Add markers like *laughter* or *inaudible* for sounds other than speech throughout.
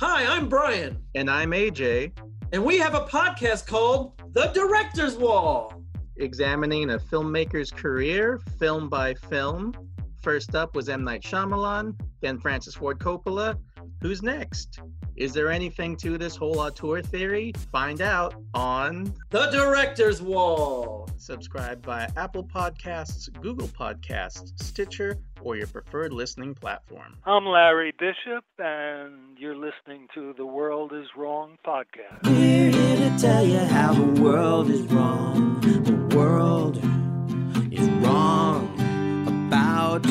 Hi, I'm Bryan, And I'm AJ, and we have a podcast called The Director's Wall. examining a filmmaker's career film by film. First up was M. Night Shyamalan, then Francis Ford Coppola. Who's next? Is there anything to this whole auteur theory? Find out on The Director's Wall. subscribe via Apple Podcasts, Google Podcasts, Stitcher, or your preferred listening platform. I'm Larry Bishop, and you're listening to the World is Wrong podcast. We're here to tell you how the world is wrong. The world is wrong about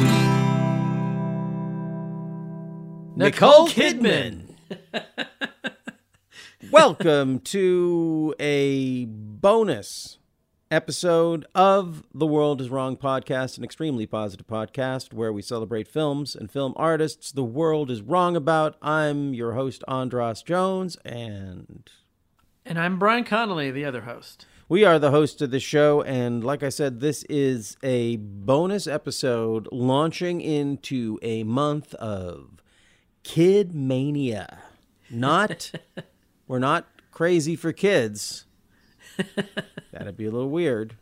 Nicole Kidman. *laughs* Welcome to a bonus episode of the World is Wrong podcast, an extremely positive podcast where we celebrate films and film artists the world is wrong about. I'm your host, Andras Jones, and And I'm Bryan Connolly, the other host. we are the host of the show. And like I said, this is a bonus episode launching into a month of Kid Mania. Not, *laughs* we're not crazy for kids. That'd be a little weird.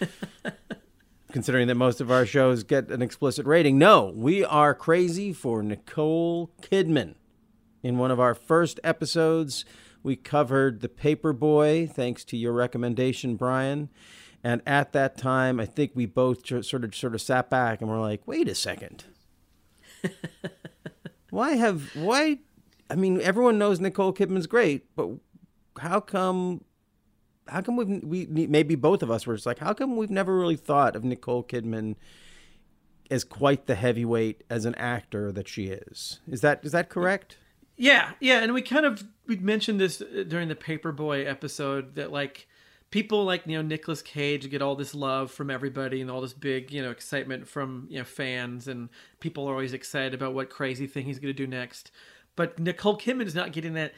*laughs* Considering that most of our shows get an explicit rating. No, we are crazy for Nicole Kidman. In one of our first episodes, we covered The Paperboy, thanks to your recommendation, Bryan. And at that time, I think we both sort of sort of sat back and were like, "Wait a second, *laughs* why have why? I mean, everyone knows Nicole Kidman's great, but how come? How come we've we maybe both of us were just like, how come we've never really thought of Nicole Kidman as quite the heavyweight as an actor that she is? Is that is that correct? Yeah, yeah, and we kind of we mentioned this uh, during the Paperboy episode that like people like you know Nicolas Cage get all this love from everybody and all this big you know excitement from you know fans and people are always excited about what crazy thing he's going to do next. But Nicole Kidman is not getting that,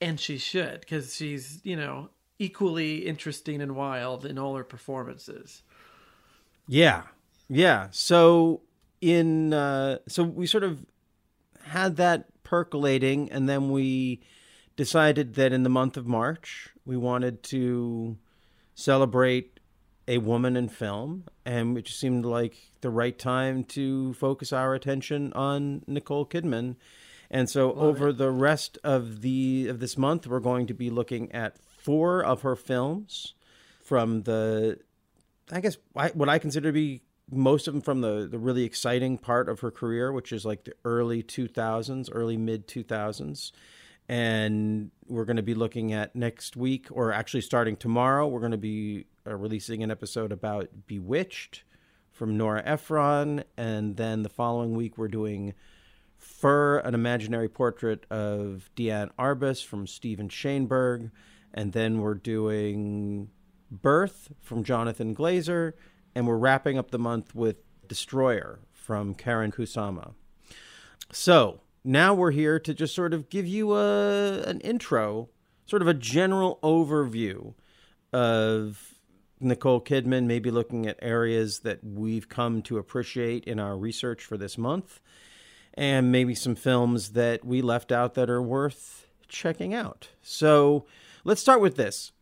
and she should because she's you know equally interesting and wild in all her performances. Yeah, yeah. So in uh, so we sort of had that percolating, and then we decided that in the month of March we wanted to celebrate a woman in film, and it just seemed like the right time to focus our attention on Nicole Kidman. And so over the rest of the of this month, we're going to be looking at four of her films from the I guess what I consider to be most of them from the, the really exciting part of her career, which is like the early 2000s, early mid 2000s. And we're going to be looking at next week, or actually starting tomorrow, we're going to be uh, releasing an episode about Bewitched from Nora Ephron. And then the following week, we're doing Fur, an imaginary portrait of Diane Arbus from Steven Shainberg. And then we're doing Birth from Jonathan Glazer. And we're wrapping up the month with Destroyer from Karyn Kusama. So now we're here to just sort of give you a, an intro, sort of a general overview of Nicole Kidman, maybe looking at areas that we've come to appreciate in our research for this month, and maybe some films that we left out that are worth checking out. So let's start with this.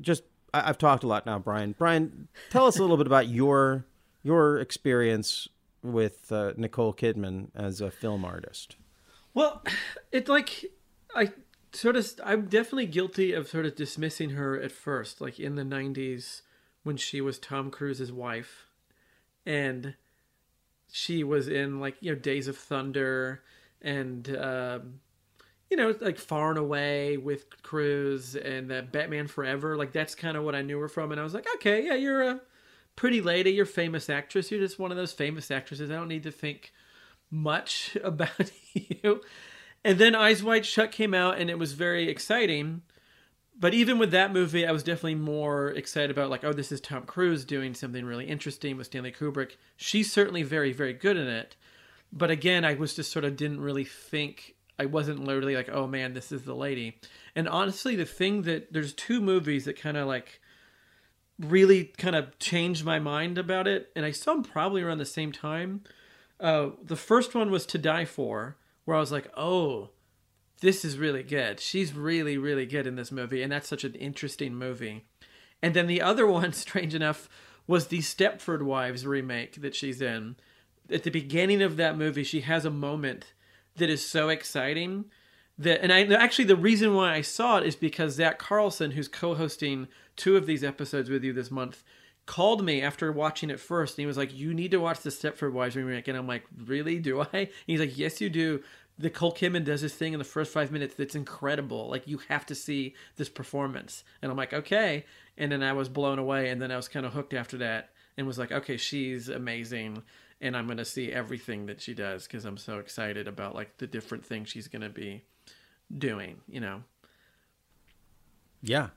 Just I- I've talked a lot now, Bryan. Bryan, tell us a little bit about your your experience with uh, Nicole Kidman as a film artist. Well, *sighs* it's like I sort of I'm definitely guilty of sort of dismissing her at first, like in the '90s when she was Tom Cruise's wife, and she was in like you know Days of Thunder and um, you know like Far and Away with Cruise and that Batman Forever. Like that's kind of what I knew her from, and I was like, okay, yeah, you're a pretty lady, you're famous actress. You're just one of those famous actresses. I don't need to think much *laughs* about you. And then Eyes Wide Shut came out, and it was very exciting. But even with that movie, I was definitely more excited about like, oh, this is Tom Cruise doing something really interesting with Stanley Kubrick. She's certainly very, very good in it. But again, I was just sort of didn't really think I wasn't literally like, oh man, this is the lady. And honestly, the thing that there's two movies that kind of like really kind of changed my mind about it, and I saw them probably around the same time. Uh, the first one was To Die For, where I was like, oh, this is really good. She's really, really good in this movie, and that's such an interesting movie. And then the *laughs* other one, strange enough, was the Stepford Wives remake that she's in. At the beginning of that movie, she has a moment that is so exciting that, and I actually the reason why I saw it is because Zach Carlson, who's co-hosting two of these episodes with you this month, called me after watching it first, and he was like, "You need to watch the Stepford Wives remake," and I'm like, "Really? Do I?" And he's like, "Yes, you do." Nicole Kidman does this thing in the first five minutes that's incredible. Like you have to see this performance, and I'm like, okay. And then I was blown away, and then I was kind of hooked after that, and was like, okay, she's amazing, and I'm gonna see everything that she does because I'm so excited about like the different things she's gonna be doing. You know. Yeah.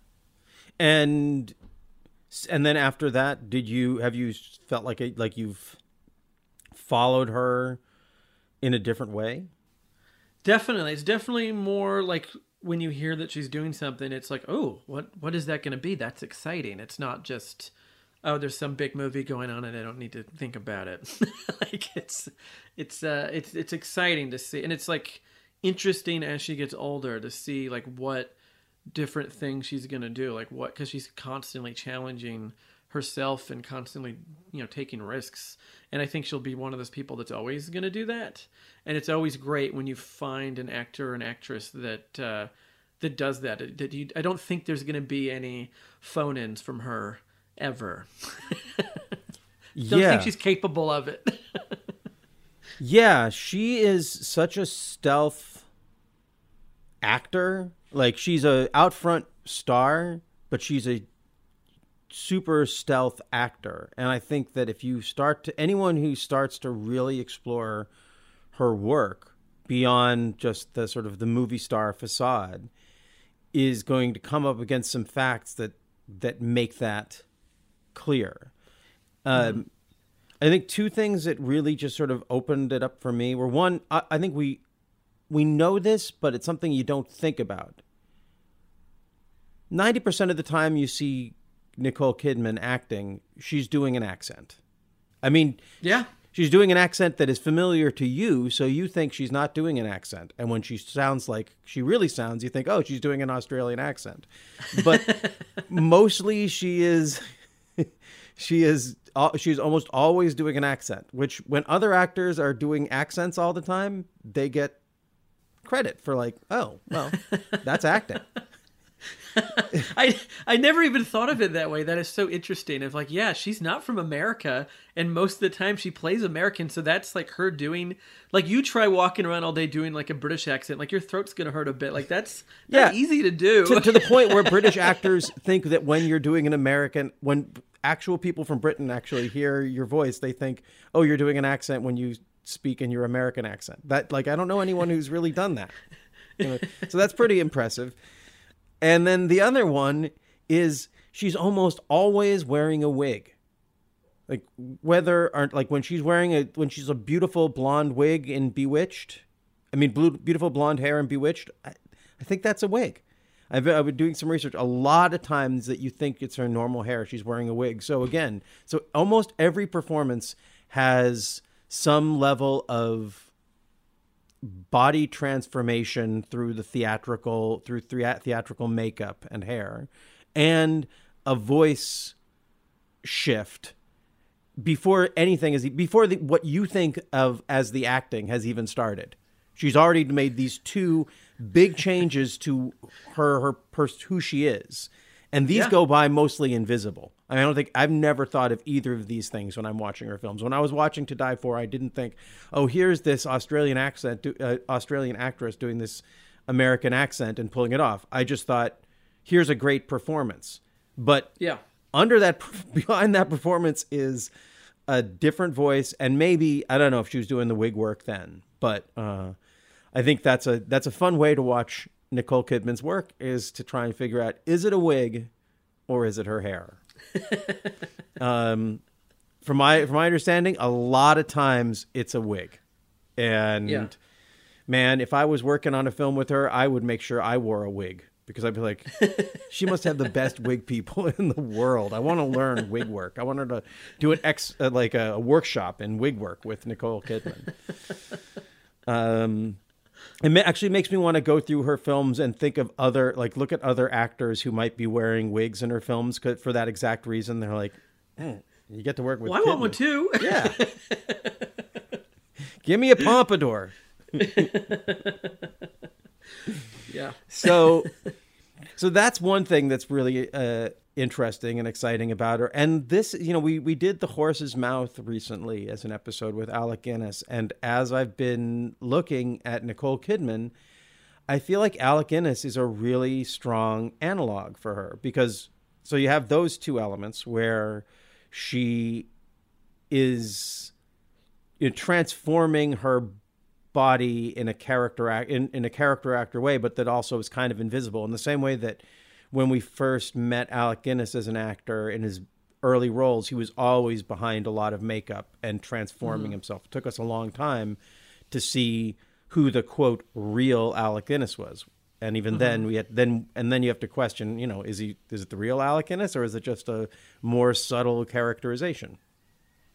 And and then after that, did you have you felt like a, like you've followed her in a different way? Definitely. It's definitely more like when you hear that she's doing something, it's like, "Oh, what what is that going to be? That's exciting." It's not just oh, there's some big movie going on and I don't need to think about it. *laughs* like it's it's uh it's it's exciting to see and it's like interesting as she gets older to see like what different things she's going to do like what cuz she's constantly challenging herself and constantly you know taking risks. And i think she'll be one of those people that's always going to do that. And it's always great when you find an actor or an actress that uh, that does that that you i don't think there's going to be any phone-ins from her ever. *laughs* Don't yeah. think she's capable of it. *laughs* Yeah, she is such a stealth actor. Like she's a out front star, but she's a super stealth actor. And I think that if you start to anyone who starts to really explore her work beyond just the sort of the movie star facade is going to come up against some facts that that make that clear. Um, I think two things that really just sort of opened it up for me were one, I, I think we we know this, but it's something you don't think about. Ninety percent of the time you see Nicole Kidman acting, she's doing an accent. I mean, yeah she's doing an accent that is familiar to you, so you think she's not doing an accent. And when she sounds like she really sounds, you think, oh, she's doing an Australian accent. But *laughs* mostly she is *laughs* she is uh, she's almost always doing an accent, which when other actors are doing accents all the time, they get credit for like, oh, well, *laughs* that's acting. *laughs* I I never even thought of it that way. That is so interesting. Of like, yeah, she's not from America, and most of the time she plays American, so that's like her doing. Like you try walking around all day doing like a British accent, like your throat's gonna hurt a bit. Like that's not Yeah. easy to do. to, to the point where *laughs* British actors think that when you're doing an American, when actual people from Britain actually hear your voice, they think, oh, you're doing an accent when you speak in your American accent. That like I don't know anyone who's really done that. You know, so that's pretty impressive. And then the other one is she's almost always wearing a wig. Like whether or like when she's wearing a when she's a beautiful blonde wig in Bewitched, I mean blue, beautiful blonde hair in Bewitched, I, I think that's a wig. I've, I've been doing some research. A lot of times that you think it's her normal hair, she's wearing a wig. So again, so almost every performance has some level of body transformation through the theatrical through thea- theatrical makeup and hair and a voice shift before anything is before the, what you think of as the acting has even started. She's already made these two big *laughs* changes to her her pers- who she is. And these Yeah. go by mostly invisible I, mean, I don't think i've never thought of either of these things when i'm watching her films. When i was watching to die for i didn't think oh here's this australian accent uh, australian actress doing this american accent and pulling it off. I just thought here's a great performance. But yeah, under that *laughs* behind that performance is a different voice and maybe i don't know if she was doing the wig work then but uh, i think that's a that's a fun way to watch nicole kidman's work is to try and figure out is it a wig or is it her hair *laughs* um, from my from my understanding a lot of times it's a wig. And Yeah. man if i was working on a film with her i would make sure i wore a wig because i'd be like *laughs* she must have the best wig people in the world. I want to learn wig work. I want her to do an ex uh, like a, workshop in wig work with nicole kidman. *laughs* Um it actually makes me want to go through her films and think of other like look at other actors who might be wearing wigs in her films 'cause- for that exact reason. They're like, "Eh, you get to work with. Well, I want one too. Yeah. *laughs* Give me a pompadour. *laughs* yeah. So, so that's one thing that's really uh, interesting and exciting about her. And this, you know, we we did the horse's mouth recently as an episode with Alec Guinness, and as I've been looking at Nicole Kidman, I feel like Alec Guinness is a really strong analog for her because so you have those two elements where she is you know, transforming her body in a character act in, in a character actor way, but that also is kind of invisible in the same way that when we first met Alec Guinness as an actor in his early roles, he was always behind a lot of makeup and transforming mm-hmm. himself. It took us a long time to see who the quote real Alec Guinness was. And even then mm-hmm. we had then and then you have to question, you know, is he is it the real Alec Guinness or is it just a more subtle characterization?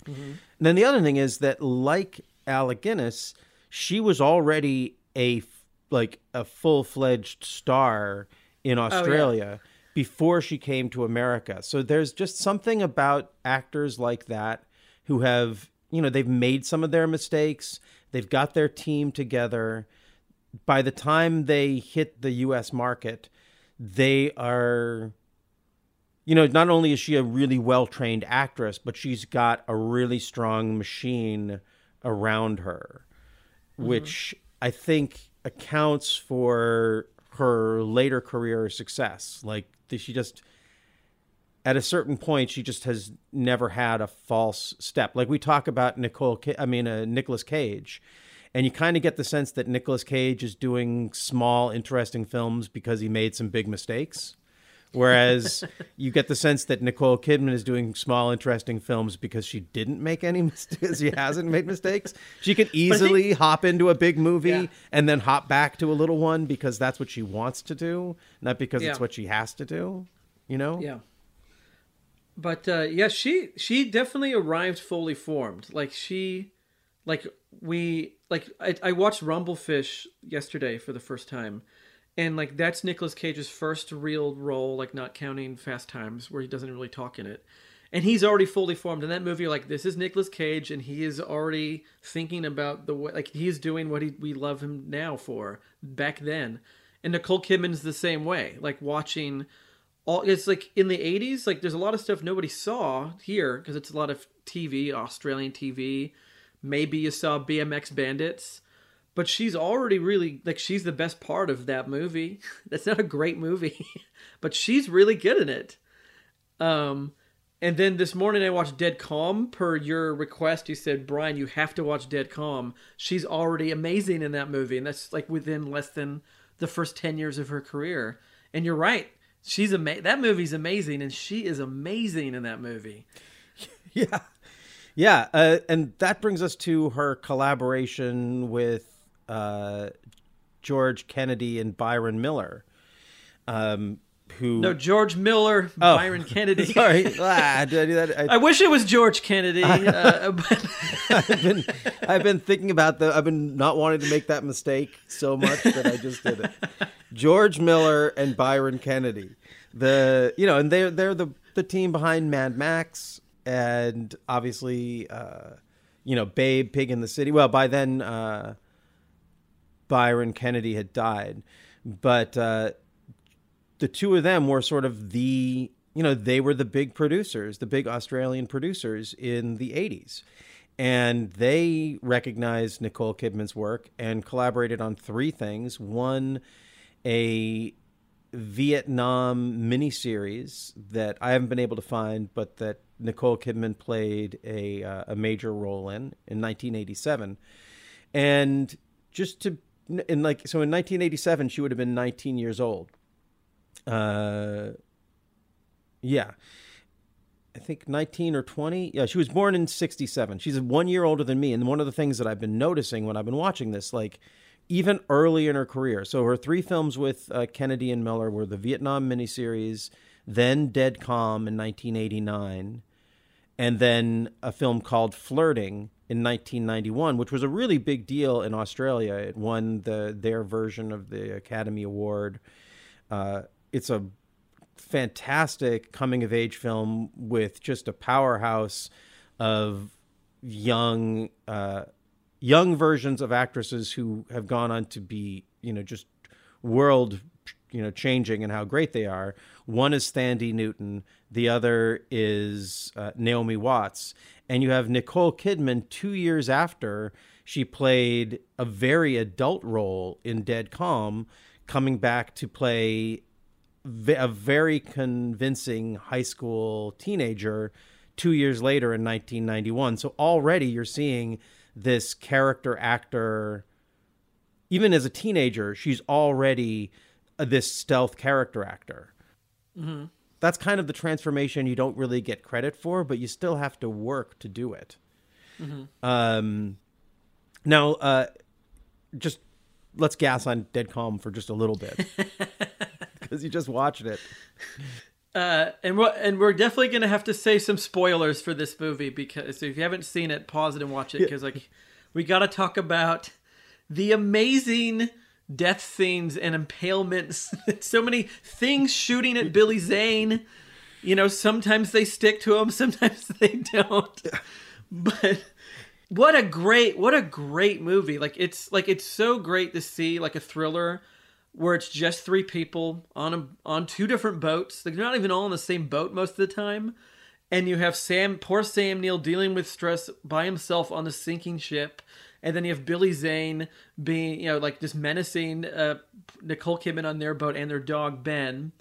Mm-hmm. And then the other thing is that, like Alec Guinness, she was already a like a full fledged star in oh, Australia before she came to America. So there's just something about actors like that who have you know they've made some of their mistakes, they've got their team together. By the time they hit the U.S. market, they are you know, not only is she a really well trained actress, but she's got a really strong machine around her, mm-hmm. which I think accounts for her later career success. Like she just, at a certain point, she just has never had a false step. Like we talk about Nicole, I mean, uh, Nicolas Cage. And you kind of get the sense that Nicolas Cage is doing small, interesting films because he made some big mistakes. Whereas *laughs* you get the sense that Nicole Kidman is doing small, interesting films because she didn't make any *laughs* mistakes. She hasn't made mistakes. She could easily hop into a big movie Yeah. and then hop back to a little one because that's what she wants to do, not because it's what she has to do. You know? Yeah. But uh, yeah, she she definitely arrived fully formed. Like she, like we like I, I watched Rumble Fish yesterday for the first time, and like that's Nicolas Cage's first real role, like not counting Fast Times, where he doesn't really talk in it. And he's already fully formed in that movie. You're like, this is Nicolas Cage, and he is already thinking about the way, like he's doing what he, we love him now for back then. And Nicole Kidman's the same way. Like watching all it's like in the 80s like there's a lot of stuff nobody saw here because it's a lot of tv australian tv maybe you saw bmx bandits but she's already really like she's the best part of that movie. *laughs* That's not a great movie *laughs* but she's really good in it. Um and then this morning i watched dead calm per your request. You said bryan you have to watch dead calm. She's already amazing in that movie and that's like within less than the first 10 years of her career. And you're right. She's ama- that movie's amazing and she is amazing in that movie. *laughs* Yeah. Yeah. Uh, and that brings us to her collaboration with uh, George Kennedy and Byron Miller. Um, who no george miller Oh. byron kennedy *laughs* Sorry, ah, did I do that? I, i wish it was george kennedy uh, *laughs* but I've been I've been thinking about the I've been not wanting to make that mistake so much that I just did it. *laughs* George Miller and Byron Kennedy. The you know, and they're they're the the team behind Mad Max and obviously uh you know, Babe, Pig in the City. Well, by then uh Byron Kennedy had died. But uh the two of them were sort of the you know they were the big producers the big australian producers in the 80s and they recognized nicole kidman's work and collaborated on three things. One a vietnam miniseries that i haven't been able to find but that nicole kidman played a, uh, a major role in in 1987 and just to in like so in 1987 she would have been 19 years old. Uh yeah. I think 19 or 20 yeah she was born in 67 she's one year older than me and one of the things that i've been noticing when i've been watching this like even early in her career so her three films with uh, kennedy and miller were the vietnam miniseries then dead calm in 1989 and then a film called flirting in 1991, which was a really big deal in Australia. It won the their version of the Academy Award. Uh, it's a fantastic coming of age film with just a powerhouse of young uh, young versions of actresses who have gone on to be you know just world you know changing and how great they are. One is Thandie Newton, the other is uh, Naomi Watts, and you have Nicole Kidman two years after she played a very adult role in Dead Calm, coming back to play a very convincing high school teenager two years later in 1991. So already you're seeing this character actor, even as a teenager, she's already this stealth character actor. Mm-hmm. That's kind of the transformation you don't really get credit for, but you still have to work to do it. Mm-hmm. Um, now, uh, just let's gas on Dead Calm for just a little bit *laughs* because you just watched it. Uh, and we're and we're definitely gonna have to say some spoilers for this movie because if you haven't seen it, pause it and watch it because like we got to talk about the amazing death scenes and impalements. *laughs* so many things shooting at Billy Zane. You know, sometimes they stick to him, sometimes *laughs* they don't. But what a great what a great movie. Like it's like it's so great to see like a thriller where it's just three people on a, on two different boats. They're not even all on the same boat most of the time. And you have Sam, poor Sam Neill, dealing with stress by himself on the sinking ship and then you have Billy Zane being, you know, like just menacing uh, Nicole Kidman on their boat and their dog Ben.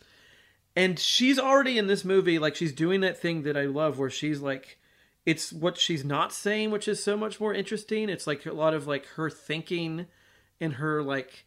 And she's already in this movie, like she's doing that thing that I love, where she's like, it's what she's not saying, which is so much more interesting. It's like a lot of like her thinking and her like,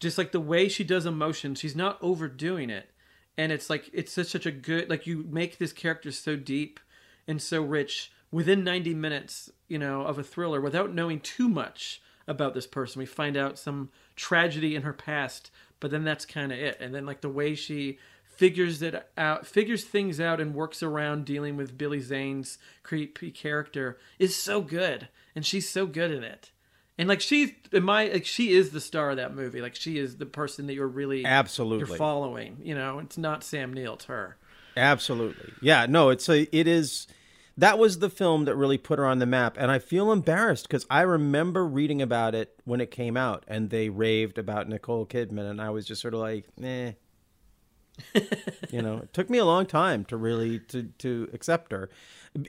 just like the way she does emotion. She's not overdoing it, and it's like it's such such a good like you make this character so deep and so rich within 90 minutes, you know, of a thriller without knowing too much about this person. We find out some tragedy in her past, but then that's kind of it. And then like the way she figures it out, figures things out and works around dealing with Billy Zane's creepy character is so good. And she's so good in it. And like she's in my like she is the star of that movie. Like she is the person that you're really absolutely you're following. You know, it's not Sam Neill, it's her. Absolutely, yeah. No, it's a it is that was the film that really put her on the map. And I feel embarrassed because I remember reading about it when it came out and they raved about Nicole Kidman. And I was just sort of like, eh. *laughs* you know, it took me a long time to really to to accept her.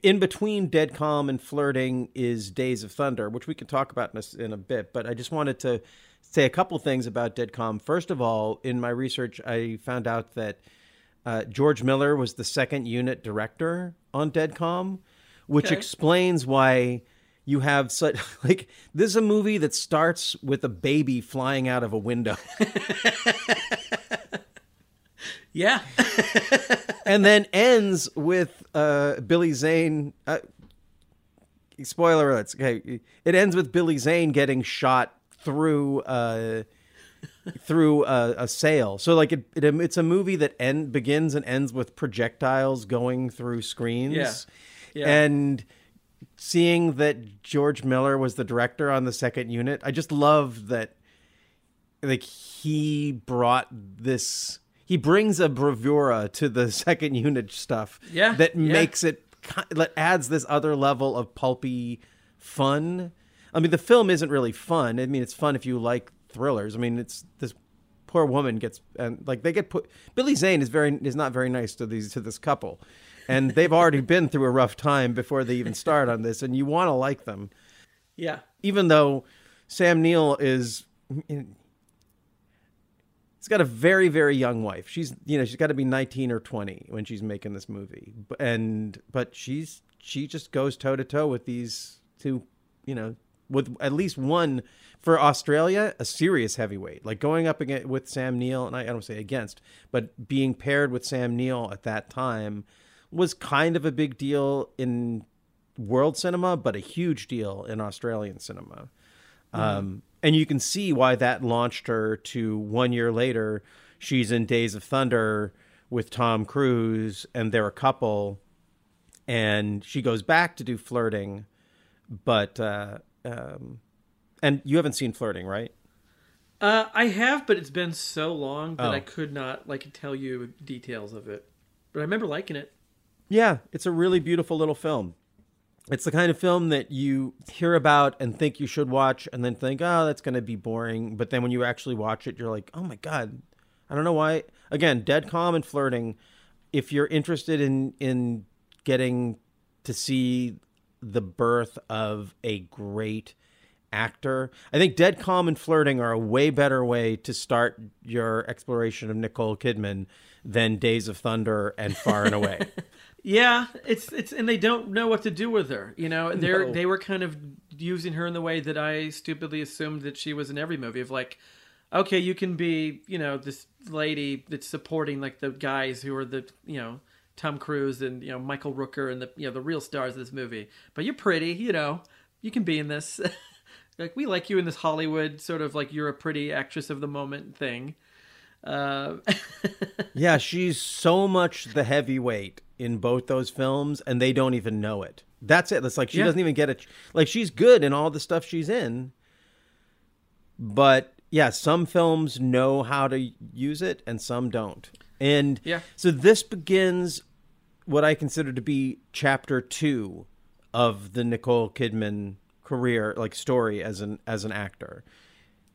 In between Dead Calm and Flirting is Days of Thunder, which we can talk about in a, in a bit. But I just wanted to say a couple things about Dead Calm. First of all, in my research, I found out that uh, George Miller was the second unit director on Dead Calm, which okay. explains why you have such *laughs* like this is a movie that starts with a baby flying out of a window. *laughs* yeah. *laughs* and then ends with uh, Billy Zane uh, spoiler alerts. Okay, it ends with Billy Zane getting shot through uh, through a, a, sail. So like it, it, it's a movie that end begins and ends with projectiles going through screens. Yeah. yeah. And seeing that George Miller was the director on the second unit, I just love that like he brought this he brings a bravura to the *laughs* second unit stuff yeah, that yeah. makes it that adds this other level of pulpy fun. I mean, the film isn't really fun. I mean, it's fun if you like thrillers. I mean, it's this poor woman gets and like they get put. Billy Zane is very is not very nice to these to this couple, and they've already been through a rough time before they even start on this, and you want to like them. Yeah. Even though Sam Neill is. Mm, he's got a very, very young wife. She's, you know, she's got to be 19 or 20 when she's making this movie. And, but she's, she just goes toe to toe with these two, you know, with at least one for Australia, a serious heavyweight. Like going up against with Sam Neill, and I, I don't say against, but being paired with Sam Neill at that time was kind of a big deal in world cinema, but a huge deal in Australian cinema. Mm-hmm. Um, and you can see why that launched her to one year later. She's in Days of Thunder with Tom Cruise, and they're a couple. And she goes back to do flirting but uh, um, and you haven't seen Flirting, right? Uh, I have, but it's been so long that Oh. I could not like tell you details of it. But I remember liking it. Yeah, it's a really beautiful little film. It's the kind of film that you hear about and think you should watch, and then think, oh, that's going to be boring. But then when you actually watch it, you're like, oh my god, I don't know why. Again, dead calm and flirting. If you're interested in in getting to see the birth of a great actor, I think Dead Calm and Flirting are a way better way to start your exploration of Nicole Kidman than Days of Thunder and Far and Away. *laughs* Yeah, it's it's and they don't know what to do with her. You know, they're No. they were kind of using her in the way that I stupidly assumed that she was in every movie of like, okay, you can be you know this lady that's supporting like the guys who are the you know Tom Cruise and you know Michael Rooker and the you know the real stars of this movie, but you're pretty, you know, you can be in this. *laughs* like we like you in this Hollywood sort of like you're a pretty actress of the moment thing. Uh, *laughs* Yeah, she's so much the heavyweight in both those films, and they don't even know it. That's it. That's like she Yeah. doesn't even get it. Like she's good in all the stuff she's in, but yeah, some films know how to use it, and some don't. And Yeah. so this begins what I consider to be chapter two of the Nicole Kidman career, like story as an as an actor.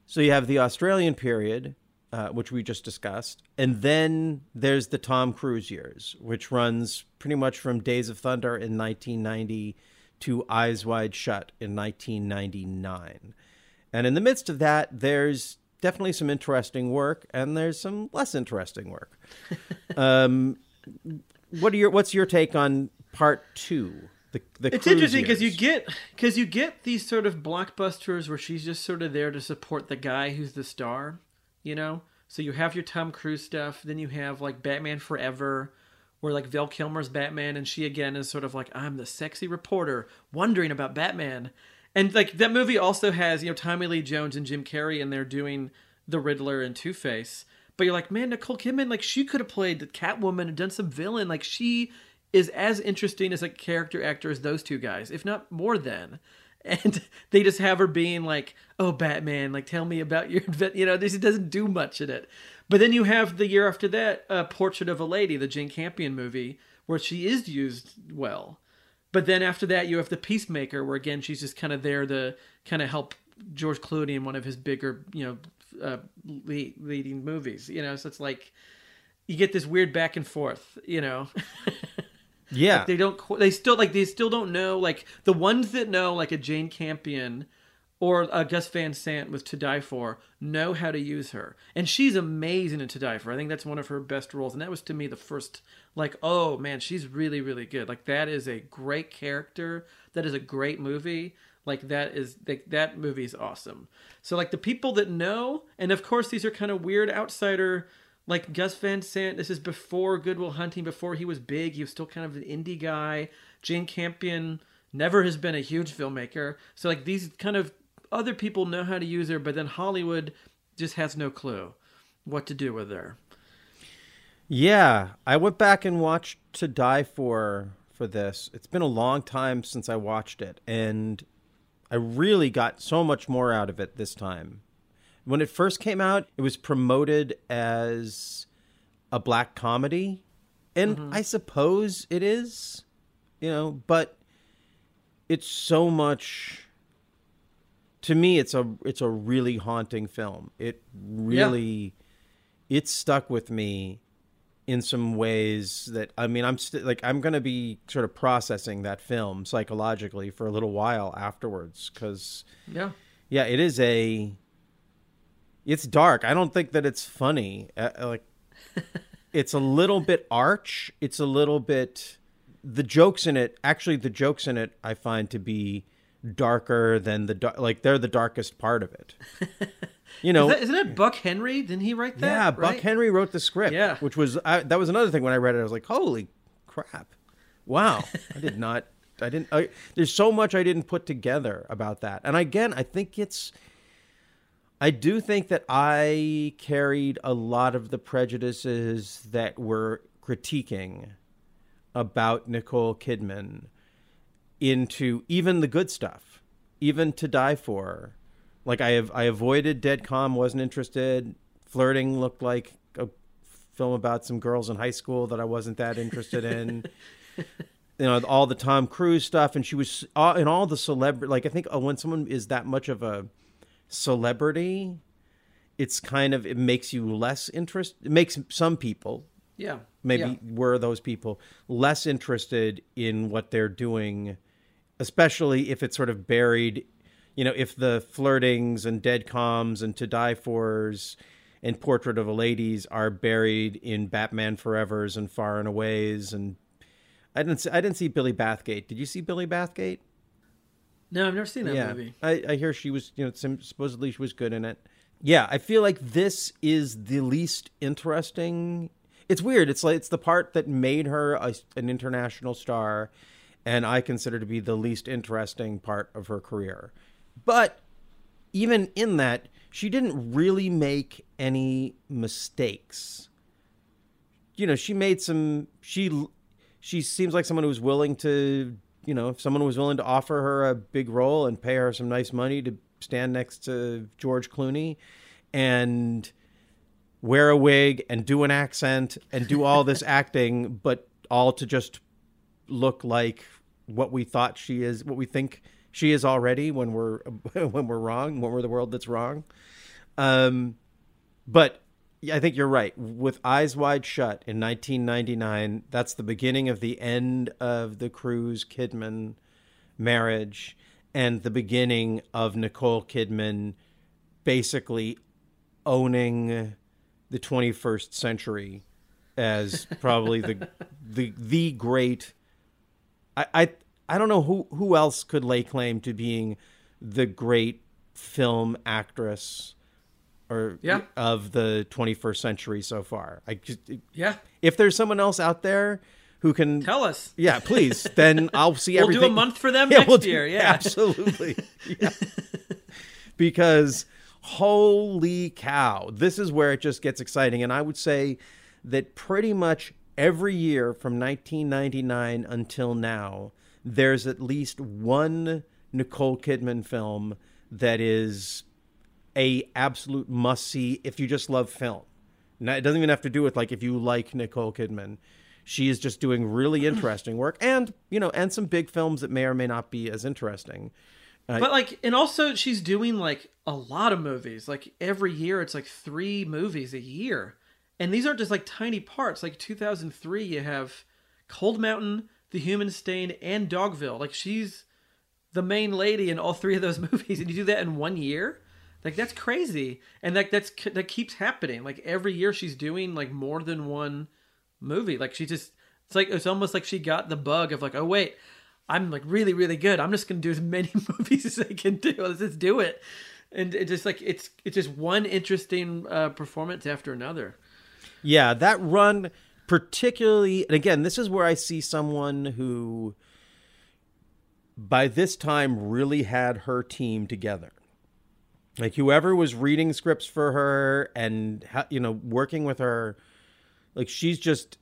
So you have the Australian period, uh, which we just discussed, and then there's the Tom Cruise years, which runs pretty much from Days of Thunder in 1990 to Eyes Wide Shut in 1999. And in the midst of that, there's definitely some interesting work, and there's some less interesting work. *laughs* um, what are your What's your take on part two? The, the it's interesting because you get because you get these sort of blockbusters where she's just sort of there to support the guy who's the star, you know. So you have your Tom Cruise stuff, then you have like Batman Forever, where like Val Kilmer's Batman, and she again is sort of like I'm the sexy reporter wondering about Batman, and like that movie also has you know Tommy Lee Jones and Jim Carrey, and they're doing the Riddler and Two Face. But you're like, man, Nicole Kidman, like she could have played the Catwoman and done some villain. Like she is as interesting as a character actor as those two guys, if not more than. *laughs* And they just have her being like, "Oh, Batman, like tell me about your," advent-" you know, this doesn't do much in it. But then you have the year after that, uh, Portrait of a Lady, the Jane Campion movie, where she is used well. But then after that, you have the Peacemaker, where again she's just kind of there to kind of help George Clooney in one of his bigger, you know, uh, lead, leading movies. You know, so it's like you get this weird back and forth. You know, *laughs* yeah. they don't. They still like they still don't know. Like the ones that know, like a Jane Campion or a Gus Van Sant with To Die For, know how to use her, and she's amazing in To Die For. I think that's one of her best roles, and that was to me the first. Like, oh man, she's really really good. Like that is a great character. That is a great movie. Like that is that that movie is awesome. So like the people that know, and of course these are kind of weird outsider like Gus Van Sant, this is before Good Will Hunting, before he was big. He was still kind of an indie guy. Jane Campion never has been a huge filmmaker. So like these kind of other people know how to use her, but then Hollywood just has no clue what to do with her. Yeah, I went back and watched To Die For for this. It's been a long time since I watched it, and I really got so much more out of it this time. When it first came out, it was promoted as a black comedy, and mm-hmm. I suppose it is, you know, but it's so much to me it's a it's a really haunting film. It really it stuck with me in some ways that I mean I'm st- like I'm going to be sort of processing that film psychologically for a little while afterwards cuz Yeah. yeah, it is a it's dark. I don't think that it's funny. Uh, like *laughs* it's a little bit arch. It's a little bit the jokes in it. Actually, the jokes in it I find to be darker than the like they're the darkest part of it. You know, *laughs* Is isn't it Buck Henry? Didn't he write that? yeah, Buck right? Henry wrote the script. Yeah. which was I, that was another thing when I read it. I was like, holy crap! Wow, I did not. I didn't. I, there's so much I didn't put together about that. And again, I think it's. I do think that I carried a lot of the prejudices that were critiquing about Nicole Kidman into even the good stuff, even to die for. Like I have, I avoided Dead Calm, wasn't interested. Flirting looked like a film about some girls in high school that I wasn't that interested in. *laughs* you know, all the Tom Cruise stuff, and she was uh, in all the celebrity. Like I think uh, when someone is that much of a celebrity, it's kind of it makes you less interest. It makes some people, Yeah. maybe Yeah. were those people less interested in what they're doing especially if it's sort of buried you know if the flirtings and dead calms and to die fors and portrait of a ladies are buried in batman forevers and far and aways and i didn't see, i didn't see billy bathgate did you see billy bathgate No, I've never seen that yeah, movie. I, I hear she was, you know, supposedly she was good in it. Yeah, I feel like this is the least interesting. It's weird. It's like it's the part that made her a, an international star, and I consider to be the least interesting part of her career. But even in that, she didn't really make any mistakes. You know, she made some. She she seems like someone who was willing to, you know, if someone was willing to offer her a big role and pay her some nice money to stand next to George Clooney and wear a wig and do an accent and do all this *laughs* acting, but all to just look like what we thought she is, what we think she is already when we're *laughs* when we're wrong, when we're the world that's wrong. Um, but I think you're right. With Eyes Wide Shut in 1999, that's the beginning of the end of the Cruise Kidman marriage and the beginning of Nicole Kidman basically owning the 21st century as probably the *laughs* the the great I, I I don't know who who else could lay claim to being the great film actress or Yeah. of the 21st century so far. I just Yeah. if there's someone else out there who can Tell us. yeah, please. *laughs* Then I'll see We'll do a month for them *laughs* next we'll do- year, yeah. absolutely. *laughs* Yeah. because holy cow, this is where it just gets exciting. And I would say that pretty much every year from 1999 until now, there's at least one Nicole Kidman film that is a absolute must see if you just love film. Now, it doesn't even have to do with like if you like Nicole Kidman. She is just doing really *clears throat* interesting work, and you know, and some big films that may or may not be as interesting. Uh, but like, and also she's doing like a lot of movies. Like every year, it's like three movies a year, and these aren't just like tiny parts. Like 2003, you have Cold Mountain, The Human Stain, and Dogville. Like she's the main lady in all three of those *laughs* movies, and you do that in one year. Like that's crazy, and like that's that keeps happening. Like every year, she's doing like more than one movie. Like she just, it's like it's almost like she got the bug of like, oh wait, I'm like really really good. I'm just gonna do as many *laughs* movies as I can do. Let's just do it. And it just like it's it's just one interesting uh, performance after another. Yeah, that run particularly and again, this is where I see someone who by this time really had her team together. Like whoever was reading scripts for her and you know working with her like she's just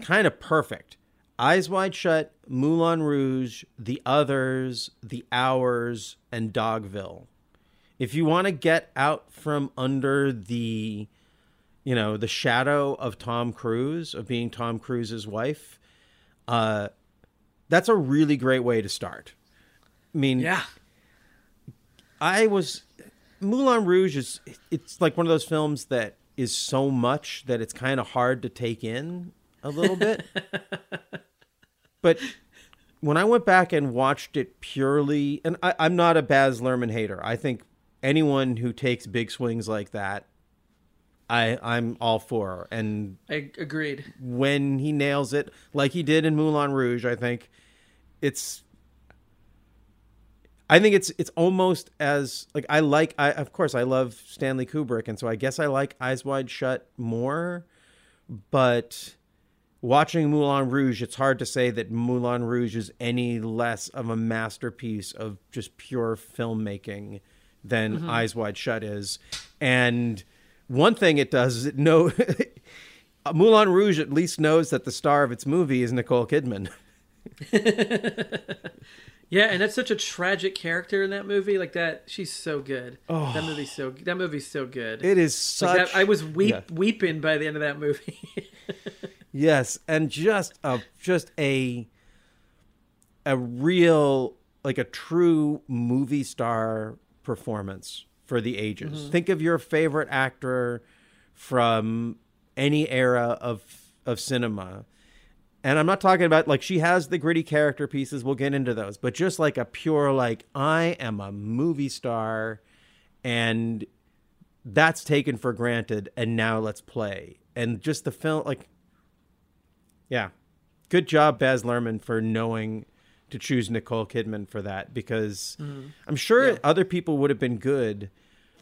kind of perfect. Eyes Wide Shut, Moulin Rouge, The Others, The Hours, and Dogville. If you want to get out from under the you know, the shadow of Tom Cruise, of being Tom Cruise's wife, uh, that's a really great way to start. I mean, Yeah, I was Moulin Rouge is it's like one of those films that is so much that it's kind of hard to take in a little bit. *laughs* but when I went back and watched it purely, and I, I'm not a Baz Luhrmann hater. I think anyone who takes big swings like that, I I'm all for. And I agreed. when he nails it, like he did in Moulin Rouge, I think it's. I think it's it's almost as like I like I of course I love Stanley Kubrick and so I guess I like Eyes Wide Shut more, but watching Moulin Rouge, it's hard to say that Moulin Rouge is any less of a masterpiece of just pure filmmaking than mm-hmm. Eyes Wide Shut is. And one thing it does is it know *laughs* Moulin Rouge at least knows that the star of its movie is Nicole Kidman. *laughs* Yeah, and that's such a tragic character in that movie. Like that, she's so good. Oh. That movie's so that movie's so good. It is such. Like that, I was weep, Yeah. weeping by the end of that movie. *laughs* Yes, and just a just a a real like a true movie star performance for the ages. Mm-hmm. Think of your favorite actor from any era of of cinema. And I'm not talking about like she has the gritty character pieces, we'll get into those, but just like a pure like I am a movie star and that's taken for granted and now let's play. And just the film like yeah. Good job, Baz Luhrmann, for knowing to choose Nicole Kidman for that because I'm sure other people would have been good.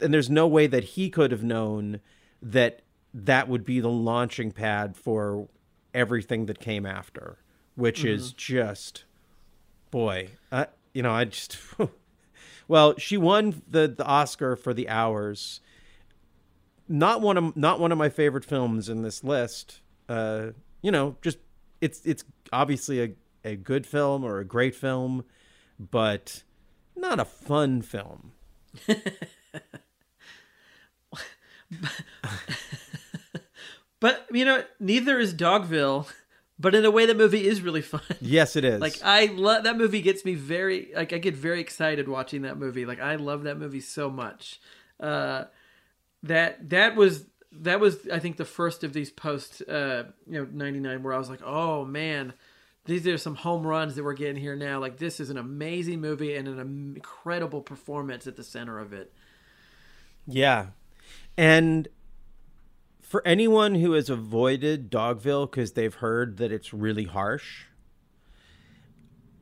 And there's no way that he could have known that that would be the launching pad for everything that came after, which is just, boy, I, you know, I just, *laughs* well, she won the, the Oscar for the hours. Not one of not one of my favorite films in this list. Uh, you know, just it's it's obviously a, a good film or a great film, but not a fun film. *laughs* but you know, neither is Dogville. But in a way, the movie is really fun. *laughs* Yes, it is. Like I love that movie. Gets me very like I get very excited watching that movie. Like I love that movie so much. Uh, that that was that was I think the first of these post uh, you know ninety nine where I was like, oh man, these are some home runs that we're getting here now. Like this is an amazing movie and an incredible performance at the center of it. Yeah. And for anyone who has avoided Dogville because they've heard that it's really harsh,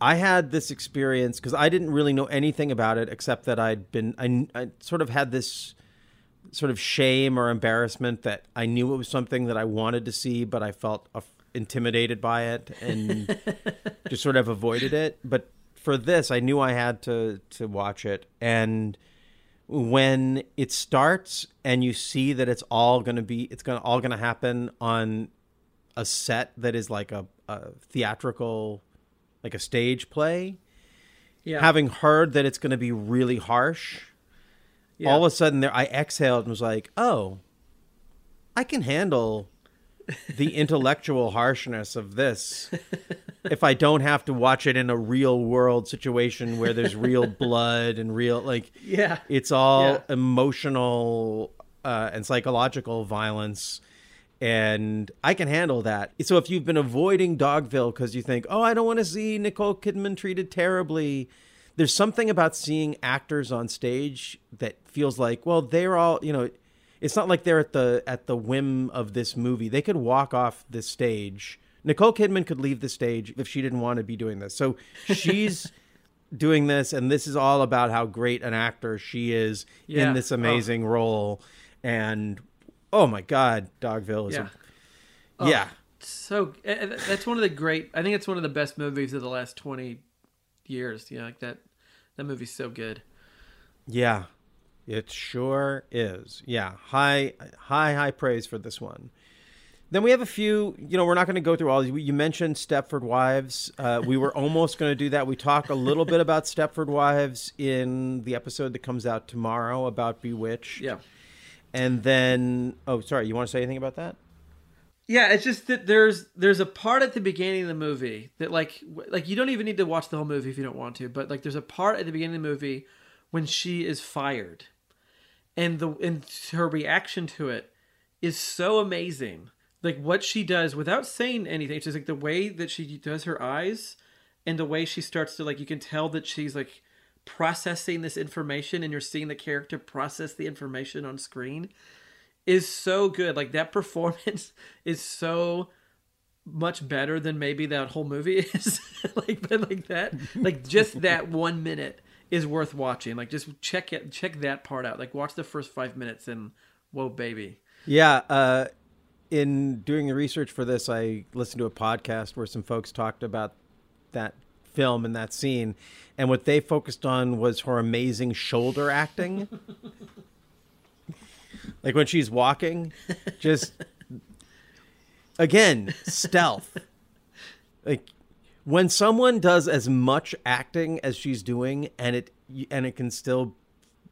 I had this experience because I didn't really know anything about it except that I'd been, I, I sort of had this sort of shame or embarrassment that I knew it was something that I wanted to see, but I felt af- intimidated by it and *laughs* just sort of avoided it. But for this, I knew I had to to watch it, and when it starts and you see that it's all going to be it's going to all going to happen on a set that is like a, a theatrical like a stage play Yeah. having heard that it's going to be really harsh Yeah. all of a sudden there i exhaled and was like oh i can handle the intellectual harshness of this if i don't have to watch it in a real world situation where there's real *laughs* blood and real like yeah. it's all Yeah. emotional uh, and psychological violence and i can handle that so if you've been avoiding dogville because you think oh i don't want to see nicole kidman treated terribly there's something about seeing actors on stage that feels like well they're all you know it's not like they're at the at the whim of this movie. They could walk off this stage. Nicole kidman could leave the stage if she didn't want to be doing this. So she's *laughs* doing this and this is all about how great an actor she is Yeah. in this Oh. amazing role. And oh my god dogville is Yeah. a, yeah so uh, uh, that's one of the great i think it's one of the best movies of the last 20 years you know like that that movie's so good. Yeah it sure is. Yeah high high high praise for this one. Then we have a few you know we're not going to go through all these. You mentioned stepford wives. Uh, we were almost going to do that. We talk a little bit about stepford wives in the episode that comes out tomorrow about bewitched. Yeah. And then oh sorry you want to say anything about that? Yeah it's just that there's there's a part at the beginning of the movie that like like you don't even need to watch the whole movie if you don't want to but like there's a part at the beginning of the movie when she is fired and the and her reaction to it is so amazing. Like what she does without saying anything it's just like the way that she does her eyes and the way she starts to like you can tell that she's like processing this information and you're seeing the character process the information on screen is so good. Like that *laughs* performance is so much better than maybe that whole movie is. *laughs* Like but like that like just that *laughs* one minute is worth watching like just check it check that part out like watch the first five minutes and whoa baby Yeah, uh, in doing the research for this, I listened to a podcast where some folks talked about that film and that scene, and what they focused on was her amazing shoulder acting. *laughs* like when she's walking, just again stealth. Like when someone does as much acting as she's doing and it and it can still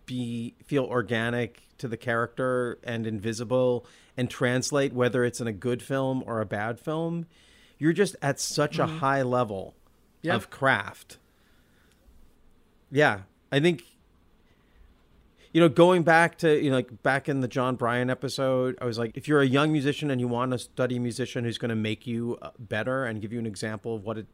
be feel organic to the character and invisible and translate whether it's in a good film or a bad film you're just at such a high level Yeah. of craft. Yeah. I think you know going back to you know like back in the Jon Brion episode i was like if you're a young musician and you want to study a musician who's going to make you uh, better and give you an example of what it,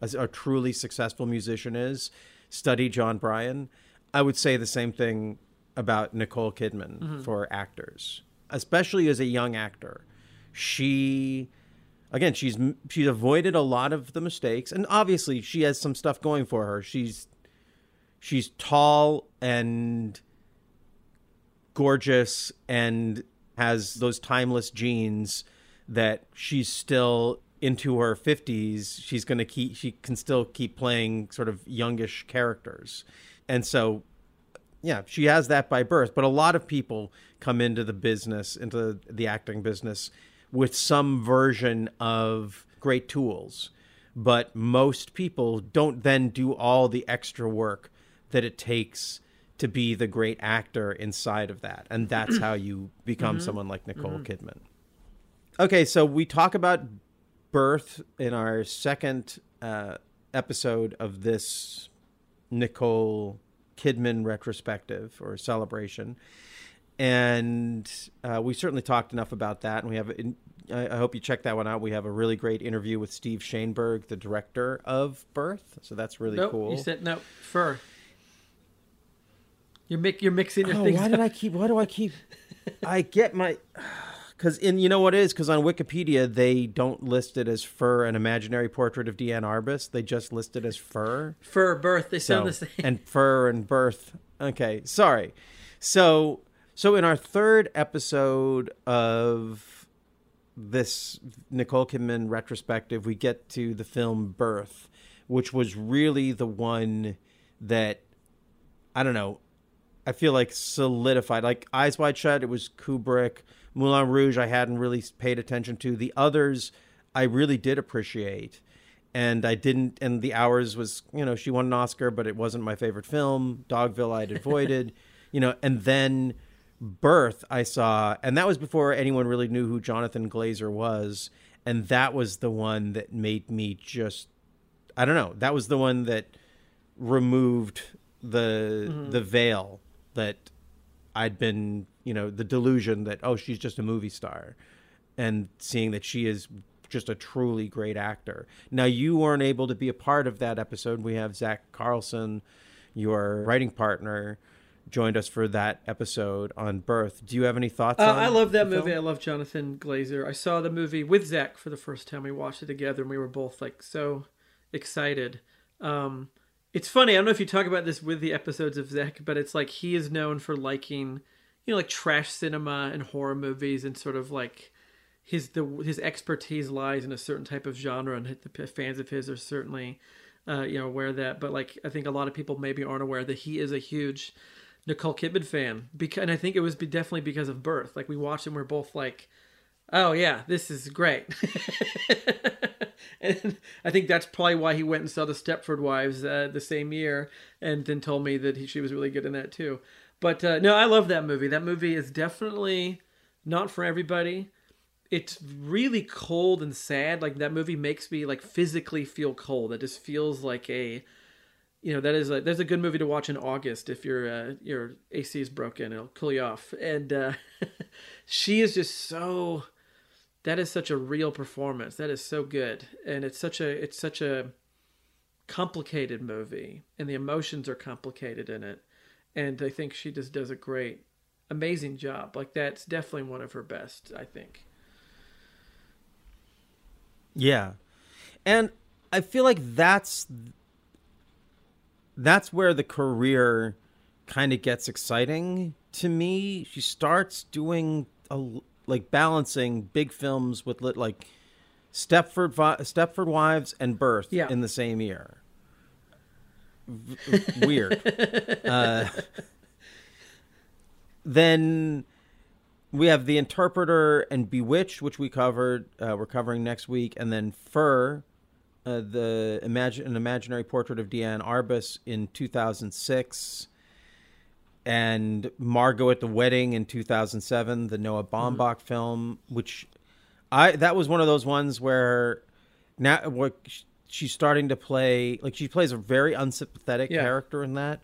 a, a truly successful musician is study Jon Brion. I would say the same thing about nicole kidman mm-hmm. for actors especially as a young actor. She again she's she's avoided a lot of the mistakes and obviously she has some stuff going for her. She's she's tall and gorgeous and has those timeless genes that she's still into her 50s she's going to keep she can still keep playing sort of youngish characters. And so yeah she has that by birth but a lot of people come into the business into the acting business with some version of great tools. But most people don't then do all the extra work that it takes to be the great actor inside of that. And that's *clears throat* how you become mm-hmm. someone like nicole mm-hmm. kidman. Okay so we talk about birth in our second uh, episode of this nicole kidman retrospective or celebration and uh, we certainly talked enough about that and we have I I hope you check that one out. We have a really great interview with Steve Shainberg, the director of Birth. So that's really nope, cool. you said no fur. You're mi- you're mixing your Oh, things. why did I keep? Why do I keep? I get my. *laughs* Because in you know what it is because on Wikipedia they don't list it as fur, an imaginary portrait of Diane Arbus. They just list it as fur. fur birth? They sound the same. *laughs* and fur and birth. Okay, sorry. So so in our third episode of this Nicole Kidman retrospective, we get to the film Birth, which was really the one that I don't know. I feel like solidified. Like Eyes Wide Shut, it was Kubrick. Moulin Rouge, I hadn't really paid attention to. The others, I really did appreciate, and I didn't. And The Hours was, you know, she won an Oscar, but it wasn't my favorite film. Dogville, I'd *laughs* avoided, you know. And then Birth, I saw, and that was before anyone really knew who Jonathan Glazer was, and that was the one that made me just, I don't know. That was the one that removed the mm-hmm. the veil that I'd been, you know, the delusion that oh she's just a movie star, and seeing that she is just a truly great actor. Now you weren't able to be a part of that episode. We have Zach Carlson, your writing partner, joined us for that episode on Birth. Do you have any thoughts? Uh, on I love that movie. I love Jonathan Glazer. I saw the movie with Zach for the first time. We watched it together, and we were both like so excited. Um, it's funny. I don't know if you talk about this with the episodes of Zach, but it's like he is known for liking, you know, like trash cinema and horror movies, and sort of like his the his expertise lies in a certain type of genre, and the fans of his are certainly, uh, you know, aware that. But like, I think a lot of people maybe aren't aware that he is a huge Nicole Kidman fan because, and I think it was definitely because of Birth. Like we watched and we're both like, "Oh yeah, this is great." *laughs* and I think that's probably why he went and saw the Stepford Wives uh, the same year, and then told me that he, she was really good in that too. But uh, no, I love that movie. That movie is definitely not for everybody. It's really cold and sad. Like that movie makes me like physically feel cold. It just feels like a you know that is a there's a good movie to watch in August if your uh, your AC is broken it'll cool you off and uh, *laughs* she is just so that is such a real performance that is so good and it's such a it's such a complicated movie and the emotions are complicated in it and I think she just does a great amazing job like that's definitely one of her best I think Yeah. And I feel like that's that's where the career kind of gets exciting to me. She starts doing a, like balancing big films with lit, like Stepford Stepford Wives and Birth Yeah. in the same year. V- weird. *laughs* uh, then we have the interpreter and bewitched which we covered uh, we're covering next week and then fur uh, the imagine an imaginary portrait of Diane Arbus in 2006, and Margot at the Wedding in 2007, the Noah Baumbach film, which I that was one of those ones where now what she's starting to play like she plays a very unsympathetic Yeah. character in that,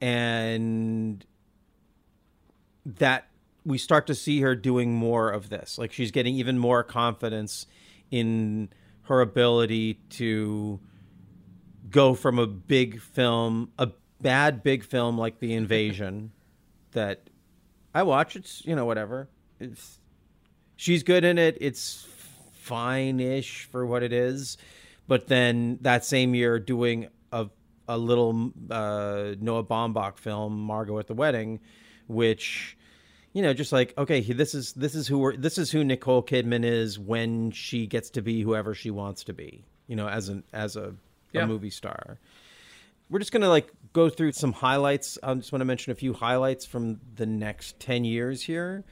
and that we start to see her doing more of this. Like she's getting even more confidence in her ability to go from a big film, a bad big film like The Invasion *laughs* that I watch. It's, you know, whatever. It's she's good in it. It's fine-ish for what it is. But then that same year doing a a little uh, Noah Baumbach film, Margot at the Wedding, which you know, just like okay, he- this is this is who we're, this is who Nicole Kidman is when she gets to be whoever she wants to be. You know, as an as a, Yeah. a movie star. We're just gonna like go through some highlights. I just want to mention a few highlights from the next ten years here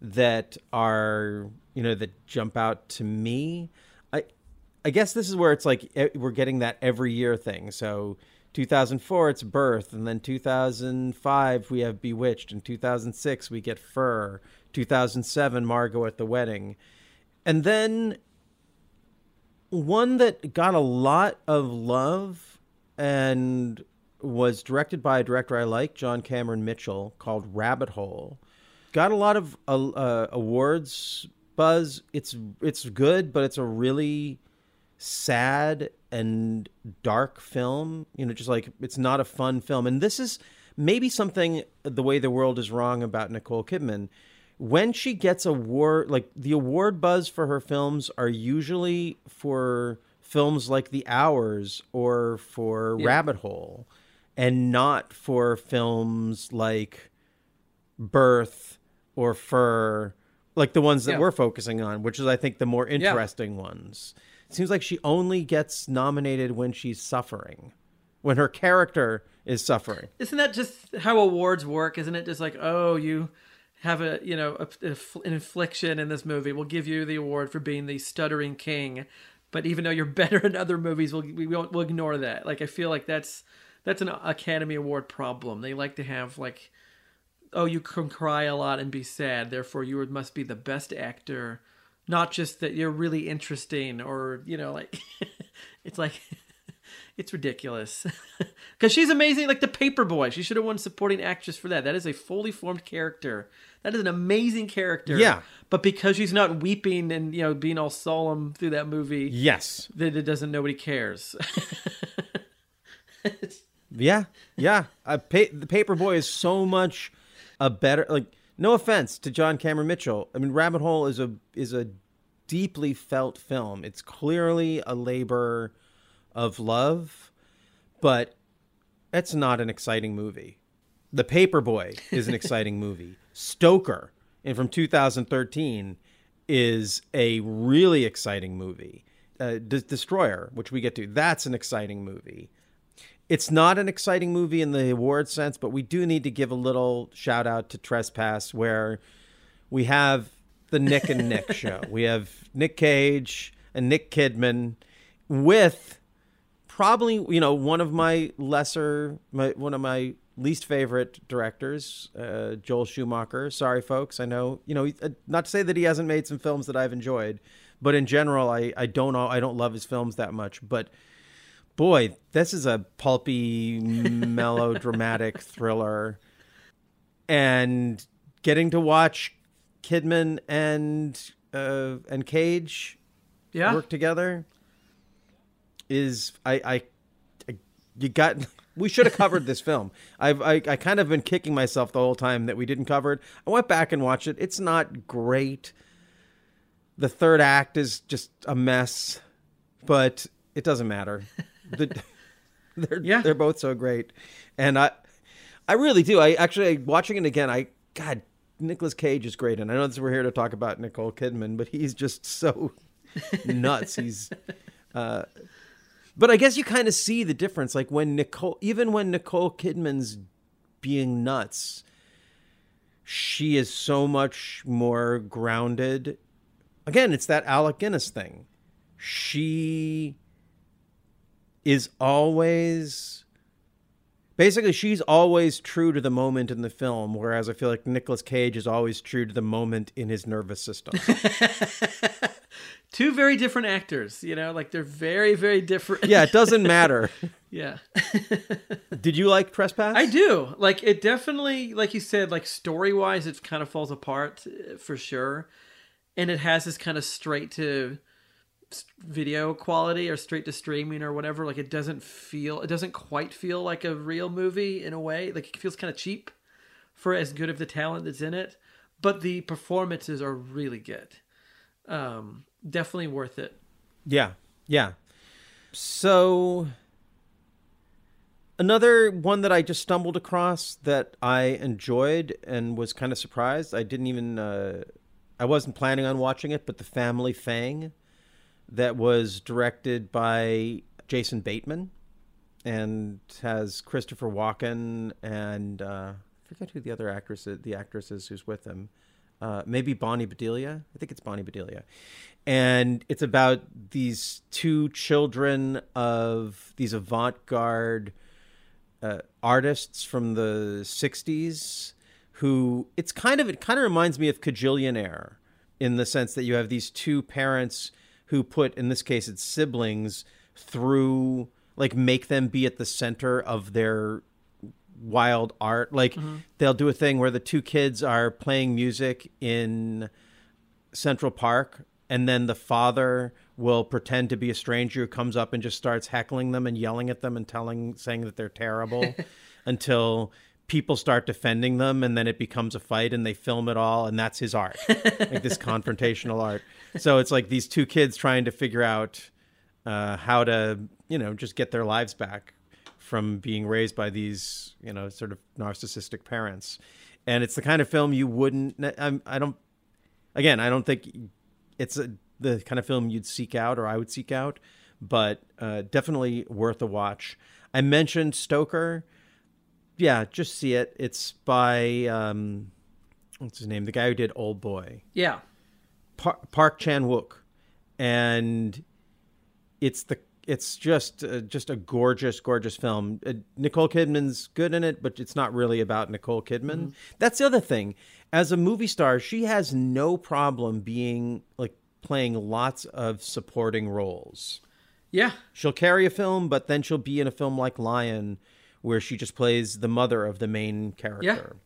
that are you know that jump out to me. I I guess this is where it's like eh, we're getting that every year thing. So 2004 it's Birth, and then 2005 we have Bewitched, and 2006 we get Fur. 2007 Margot at the Wedding, and then one that got a lot of love and was directed by a director I like, John Cameron Mitchell, called Rabbit Hole. Got a lot of uh, uh, awards buzz. It's it's good, but it's a really sad and dark film. You know, just like it's not a fun film. And this is maybe something the way the world is wrong about Nicole Kidman. When she gets award, like the award buzz for her films are usually for films like The Hours or for Yeah. Rabbit Hole, and not for films like Birth or Fur, like the ones that Yeah. we're focusing on, which is I think the more interesting ones. It seems like she only gets nominated when she's suffering, when her character is suffering. Isn't that just how awards work? Isn't it just like, oh, you have a you know a, a- an infliction in this movie, we'll give you the award for being the stuttering king, but even though you're *laughs* better in other movies, we'll we won't we'll ignore that. Like I feel like that's that's an Academy Award problem. They like to have like, oh, you can cry a lot and be sad, therefore you must be the best actor. Not just that you're really interesting, or you know, like *laughs* it's like *laughs* it's ridiculous *laughs* because she's amazing like the paperboy she should have won supporting actress for that that is a fully formed character that is an amazing character Yeah. but because she's not weeping and you know being all solemn through that movie Yes. that it doesn't nobody cares Yeah. Yeah. Uh, pa- the Paperboy is so much a better like no offense to John Cameron Mitchell. I mean Rabbit Hole is a is a deeply felt film. It's clearly a labor of love, but it's not an exciting movie. The Paperboy is an exciting movie. Stoker, and from 2013, is a really exciting movie. Uh, De- Destroyer, which we get to, that's an exciting movie. It's not an exciting movie in the award sense, but we do need to give a little shout out to Trespass, where we have the Nick and Nick *laughs* show. We have Nick Cage and Nick Kidman with probably you know one of my lesser my, one of my least favorite directors uh, joel schumacher. Sorry folks. I know you know uh, not to say that he hasn't made some films that i've enjoyed but in general i i don't i don't love his films that much. But boy this is a pulpy melodramatic *laughs* thriller and getting to watch kidman and uh and cage yeah work together is I, I I- you got *laughs* we should have covered this film. I've I, I kind of been kicking myself the whole time that we didn't cover it. I went back and watched it. It's not great. The third act is just a mess, but it doesn't matter. *laughs* The, *laughs* they're Yeah. they're both so great, and I I really do. I actually watching it again. I God, Nicolas Cage is great, and I know that we're here to talk about Nicole Kidman, but he's just so *laughs* nuts. He's uh, but I guess you kind of see the difference. Like when Nicole, even when Nicole Kidman's being nuts, she is so much more grounded. Again, it's that Alec Guinness thing. she is always basically she's always true to the moment in the film whereas i feel like Nicolas cage is always true to the moment in his nervous system *laughs* Two very different actors, you know, like they're very, very different. yeah it doesn't matter *laughs* yeah. *laughs* did you like trespass I do. Like it definitely, like you said, like story wise, it kind of falls apart uh, for sure, and it has this kind of straight to video quality or straight to streaming or whatever. Like it doesn't feel, it doesn't quite feel like a real movie in a way. Like it feels kind of cheap for as good of the talent that's in it, but the performances are really good. Um, definitely worth it. Yeah, yeah. So another one that I just stumbled across that I enjoyed and was kind of surprised. I didn't even uh, I wasn't planning on watching it, but The Family Fang that was directed by Jason Bateman and has Christopher Walken and uh, I forget who the other actress the actress is who's with him. Uh, maybe Bonnie Bedelia. I think it's Bonnie Bedelia. And it's about these two children of these avant-garde uh, artists from the 60s who it's kind of it kind of reminds me of Kajillionaire in the sense that you have these two parents who put in this case it's siblings through like make them be at the center of their wild art. Like mm-hmm. they'll do a thing where the two kids are playing music in Central Park, and then the father will pretend to be a stranger who comes up and just starts heckling them and yelling at them and telling, saying that they're terrible, *laughs* until people start defending them, and then it becomes a fight, and they film it all, and that's his art, *laughs* like this confrontational art. So it's like these two kids trying to figure out uh, how to, you know, just get their lives back from being raised by these, you know, sort of narcissistic parents. And it's the kind of film you wouldn't. I'm, I don't again, I don't think it's a, the kind of film you'd seek out or I would seek out, but uh, definitely worth a watch. I mentioned Stoker. Yeah, just see it. It's by um, what's his name? The guy who did Old Boy, Yeah. Par- Park Chan Wook, and it's the it's just uh, just a gorgeous, gorgeous film. Uh, Nicole Kidman's good in it, but it's not really about Nicole Kidman. That's the other thing. As a movie star, she has no problem being like playing lots of supporting roles. Yeah. She'll carry a film, but then she'll be in a film like Lion, where she just plays the mother of the main character.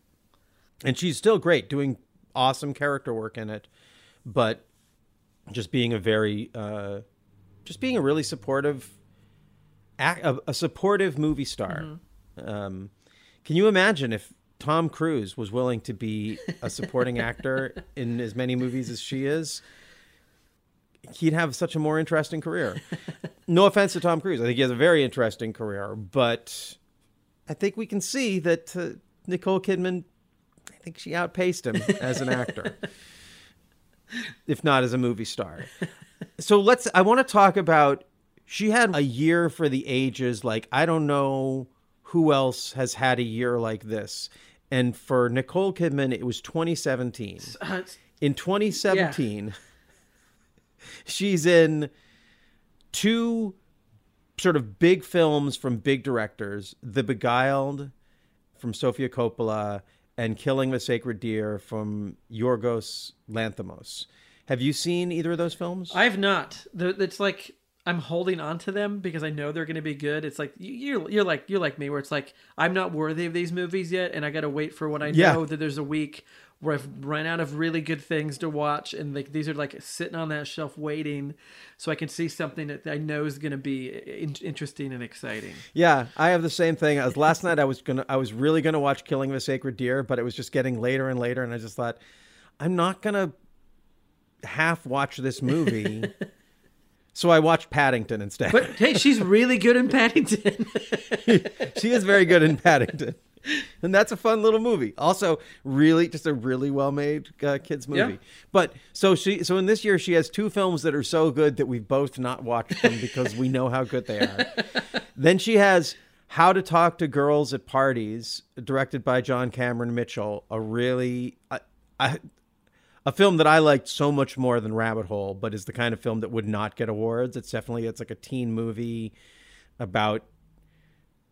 And she's still great, doing awesome character work in it, but just being a very, uh, just being a really supportive, a, a supportive movie star. Um, can you imagine if Tom Cruise was willing to be a supporting *laughs* actor in as many movies as she is? He'd have such a more interesting career. *laughs* no offense to Tom Cruise, I think he has a very interesting career, but I think we can see that uh, Nicole Kidman, I think she outpaced him as an actor, *laughs* if not as a movie star. *laughs* So let's, I want to talk about, she had a year for the ages. Like, I don't know who else has had a year like this. And for Nicole Kidman, it was 2017. Uh, In 2017, she's in two sort of big films from big directors The Beguiled from Sofia Coppola and Killing the Sacred Deer from Yorgos Lanthimos. Have you seen either of those films? I have not. It's like I'm holding on to them because I know they're going to be good. It's like you- you're you're like you're like me, where it's like I'm not worthy of these movies yet, and I got to wait for when I Yeah. know that there's a week where I've run out of really good things to watch, and like these are like sitting on that shelf waiting, so I can see something that I know is going to be uh, in- interesting and exciting. Yeah, I have the same thing. As last night, I was gonna, I was really gonna watch Killing the Sacred Deer, but it was just getting later and later, and I just thought, I'm not gonna half watch this movie. *laughs* so I watched Paddington instead. But hey, she's really good in Paddington. *laughs* she is very good in Paddington, *laughs* and that's a fun little movie. Also, really, just a really well made uh, kids movie. Yeah. But so she, so in this year, she has two films that are so good that we've both not watched them because we know how good they are. *laughs* then she has How to Talk to Girls at Parties, directed by John Cameron Mitchell. A really, I, I, a film that I liked so much more than Rabbit Hole, but is the kind of film that would not get awards. It's definitely it's like a teen movie about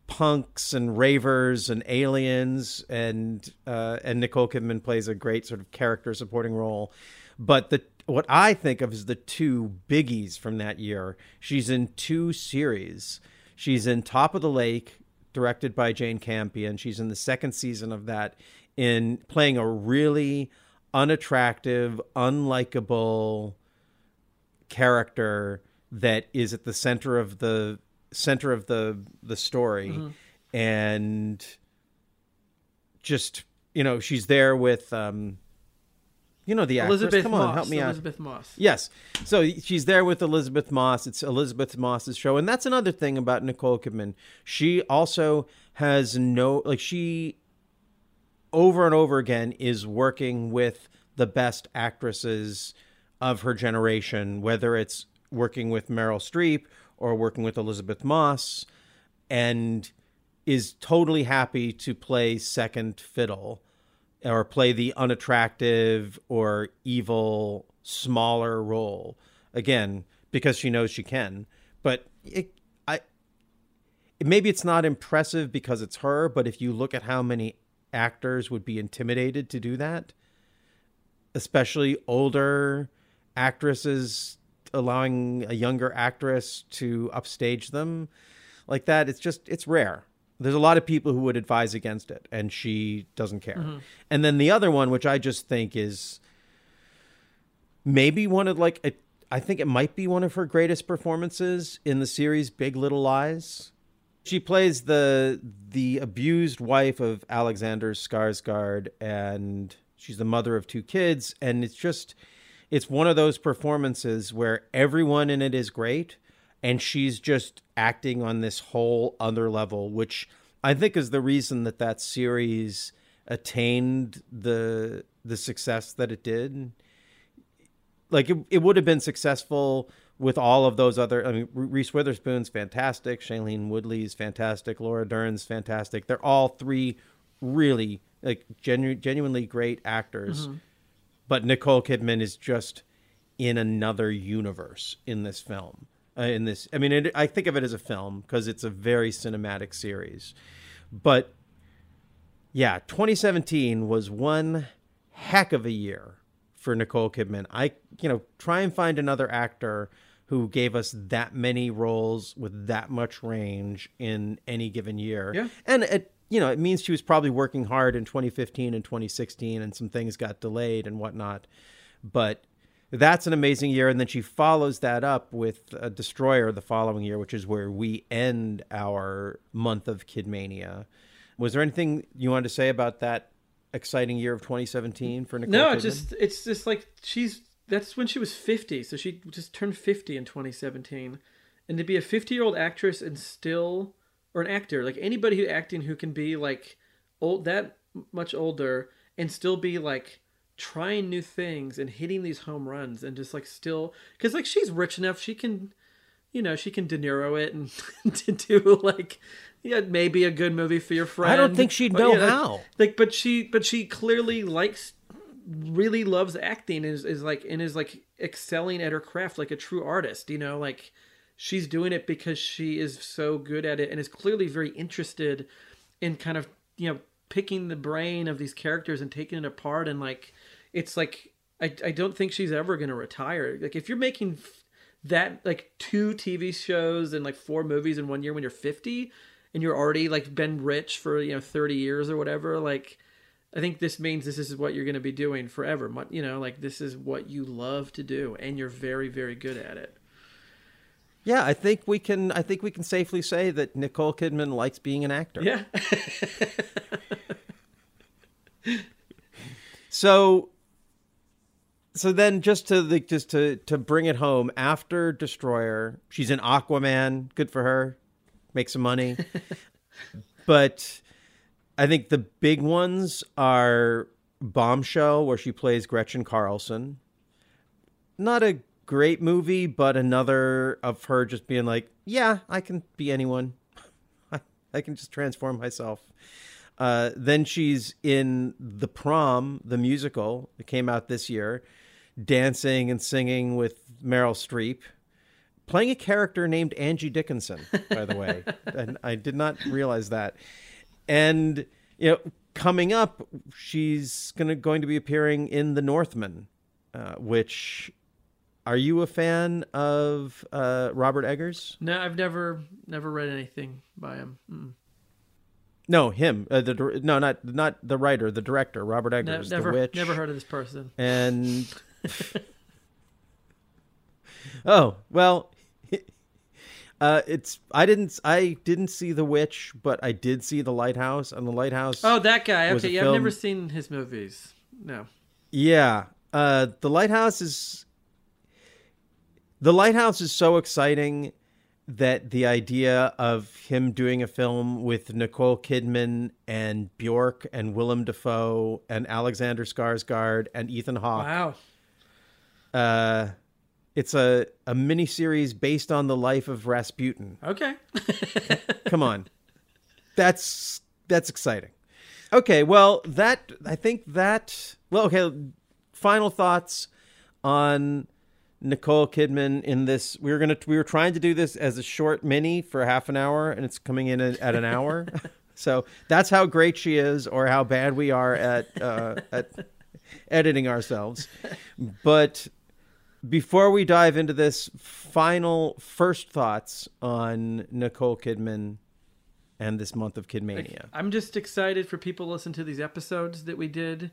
punks and ravers and aliens, and uh, and Nicole Kidman plays a great sort of character supporting role. But the what I think of as the two biggies from that year, she's in two series. She's in Top of the Lake, directed by Jane Campion. She's in the second season of that, in playing a really unattractive, unlikable character that is at the center of the center of the the story Mm-hmm. and just you know she's there with um you know the actress Elisabeth come Moss. on help me out Elisabeth Moss. Yes. So she's there with Elisabeth Moss. It's Elisabeth Moss's show. And that's another thing about Nicole Kidman. She also has no, like, she over and over again is working with the best actresses of her generation, whether it's working with Meryl Streep or working with Elisabeth Moss, and is totally happy to play second fiddle or play the unattractive or evil smaller role. Again because she knows she can but it, i maybe it's not impressive because it's her but if you look at how many actors would be intimidated to do that especially older actresses allowing a younger actress to upstage them like that it's just it's rare. There's a lot of people who would advise against it and she doesn't care. Mm-hmm. And then the other one which i just think is maybe one of like it, i think it might be one of her greatest performances in the series big little lies. She plays the the abused wife of alexander skarsgård and she's the mother of two kids and it's just it's one of those performances where everyone in it is great and she's just acting on this whole other level which i think is the reason that that series attained the the success that it did. Like it, it would have been successful with all of those other i mean reese witherspoon's fantastic shailene woodley's fantastic laura dern's fantastic. They're all three really like genu- genuinely great actors mm-hmm. But nicole kidman is just in another universe in this film. Uh, in this i mean it, i think of it as a film because it's a very cinematic series. But yeah 2017 was one heck of a year for nicole kidman. I you know try and find another actor who gave us that many roles with that much range in any given year. Yeah. and it you know it means she was probably working hard in 2015 and 2016 and some things got delayed and whatnot but that's an amazing year and then she follows that up with a destroyer the following year which is where we end our month of kidmania was there anything you wanted to say about that exciting year of 2017 for nicole No, Kidman? just it's just like she's that's when she was 50, so she just turned 50 in 2017. And to be a 50-year-old actress and still or an actor, like anybody who acting who can be like old that much older and still be like trying new things and hitting these home runs and just like still cuz like she's rich enough she can you know, she can De Niro it and *laughs* to do like yeah, maybe a good movie for your friend. I don't think she'd But, know yeah, like- how. Like, but she, but she clearly likes, really loves acting. Is is like and is like excelling at her craft like a true artist. You know, like she's doing it because she is so good at it and is clearly very interested in kind of you know picking the brain of these characters and taking it apart and like it's like I, I don't think she's ever going to retire. Like if you're making that like two tv shows and like four movies in one year when you're 50 and you're already like been rich for you know 30 years or whatever like i think this means this is what you're going to be doing forever. You know like this is what you love to do and you're very very good at it yeah i think we can i think we can safely say that nicole kidman likes being an actor yeah *laughs* So so then just to the just to to bring it home after Destroyer, she's in Aquaman, good for her. Make some money. *laughs* but I think the big ones are Bombshell where she plays Gretchen Carlson. Not a great movie, but another of her just being like, yeah, I can be anyone. I, *laughs* I can just transform myself. Uh, then she's in The Prom, the musical that came out this year, dancing and singing with Meryl Streep, playing a character named Angie Dickinson, by the way. *laughs* and I did not realize that. And you know, coming up, she's gonna going to be appearing in The Northman, uh, which. Are you a fan of uh, Robert Eggers? No, I've never never read anything by him. Mm. No, him. Uh, the no, not not the writer, the director, Robert Ne- Eggers, never the witch. never heard of this person. And *laughs* *laughs* oh well, *laughs* uh, it's I didn't I didn't see the witch, but I did see the lighthouse, and the lighthouse. Oh, that guy. Okay, yeah, I've never seen his movies. No. Yeah. Uh, the lighthouse is the lighthouse is so exciting that the idea of him doing a film with Nicole Kidman and Bjork and Willem Dafoe and Alexander Skarsgård and Ethan Hawke. Wow. Uh, it's a a miniseries based on the life of Rasputin. Okay. *laughs* Come on. That's that's exciting. Okay, well, that I think that well, okay, final thoughts on Nicole Kidman in this. We were going to we were trying to do this as a short mini for half an hour and it's coming in at an hour. *laughs* so, that's how great she is or how bad we are at uh at editing ourselves. But before we dive into this, final first thoughts on Nicole Kidman and this month of Kidmania. I'm just excited for people to listen to these episodes that we did.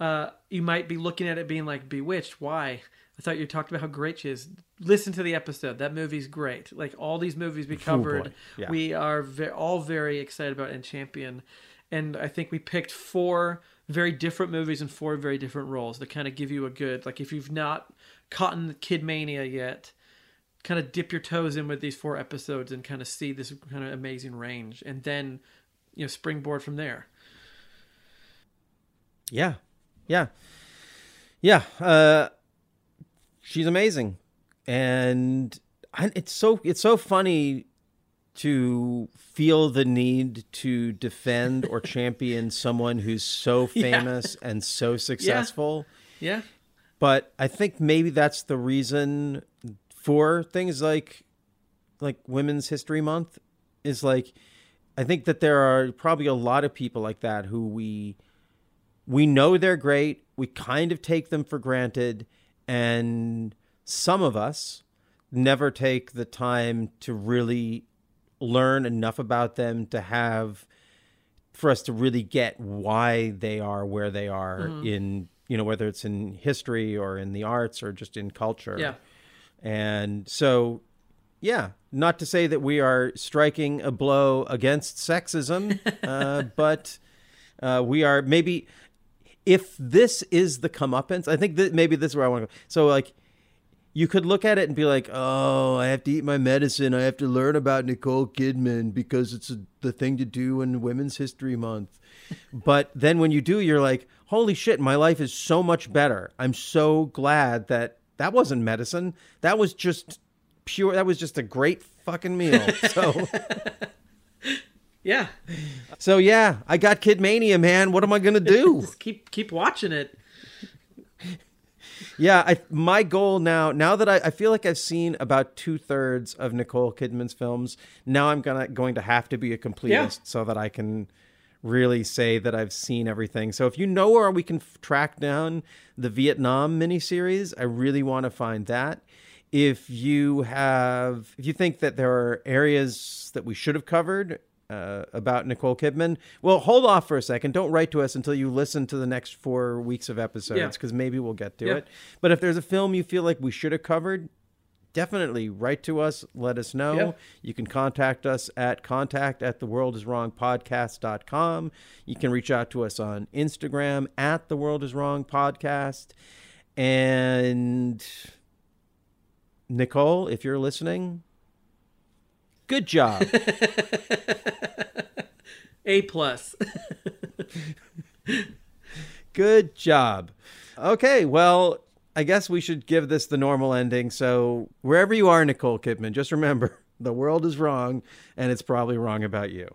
Uh, you might be looking at it being like, Bewitched, why? I thought you talked about how great she is. Listen to the episode. That movie's great. Like all these movies we covered, boy. Yeah. we are ve- all very excited about and champion. And I think we picked four very different movies and four very different roles that kind of give you a good, like if you've not caught in Kid Mania yet, kind of dip your toes in with these four episodes and kind of see this kind of amazing range. And then, you know, springboard from there. Yeah. Yeah. Yeah. Uh, she's amazing. And I, it's so it's so funny to feel the need to defend or *laughs* champion someone who's so Yeah. famous and so successful. Yeah. but I think maybe that's the reason for things like like Women's History Month is like I think that there are probably a lot of people like that who we we know they're great, we kind of take them for granted. And some of us never take the time to really learn enough about them to have for us to really get why they are where they are in you know whether it's in history or in the arts or just in culture. Yeah. and so yeah not to say that we are striking a blow against sexism *laughs* uh, but uh, we are maybe if this is the comeuppance i think that maybe this is where i want to go so like you could look at it and be like, "Oh, I have to eat my medicine. I have to learn about Nicole Kidman because it's a, the thing to do in Women's History Month." but then when you do, you're like, "Holy shit, my life is so much better. I'm so glad that that wasn't medicine. That was just pure. That was just a great fucking meal." *laughs* So, Yeah. so yeah, I got Kidmania, man. What am I gonna do? *laughs* Just keep keep watching it. *laughs* Yeah, I, my goal now, now that I, I feel like I've seen about two thirds of Nicole Kidman's films, now I'm gonna going to have to be a completist Yeah. so that I can really say that I've seen everything. So if you know where we can track down the Vietnam miniseries, I really want to find that. If you have, if you think that there are areas that we should have covered uh, about Nicole Kidman, well, hold off for a second. Don't write to us until you listen to the next four weeks of episodes Yeah. because maybe we'll get to Yeah. it. But if there's a film you feel like we should have covered, definitely write to us. Let us know. Yeah. You can contact us at contact at the world is wrong podcast.com. You can reach out to us on Instagram at the world is wrong podcast. And Nicole, if you're listening, good job. *laughs* A plus. *laughs* Good job. Okay, well, I guess we should give this the normal ending. So, wherever you are, Nicole Kidman, just remember *laughs* the world is wrong and it's probably wrong about you.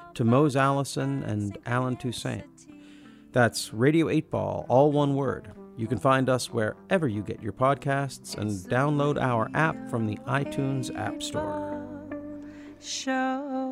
to Mose Allison and Allen Toussaint. That's Radio 8 Ball, all one word. You can find us wherever you get your podcasts and download our app from the iTunes App Store. Show.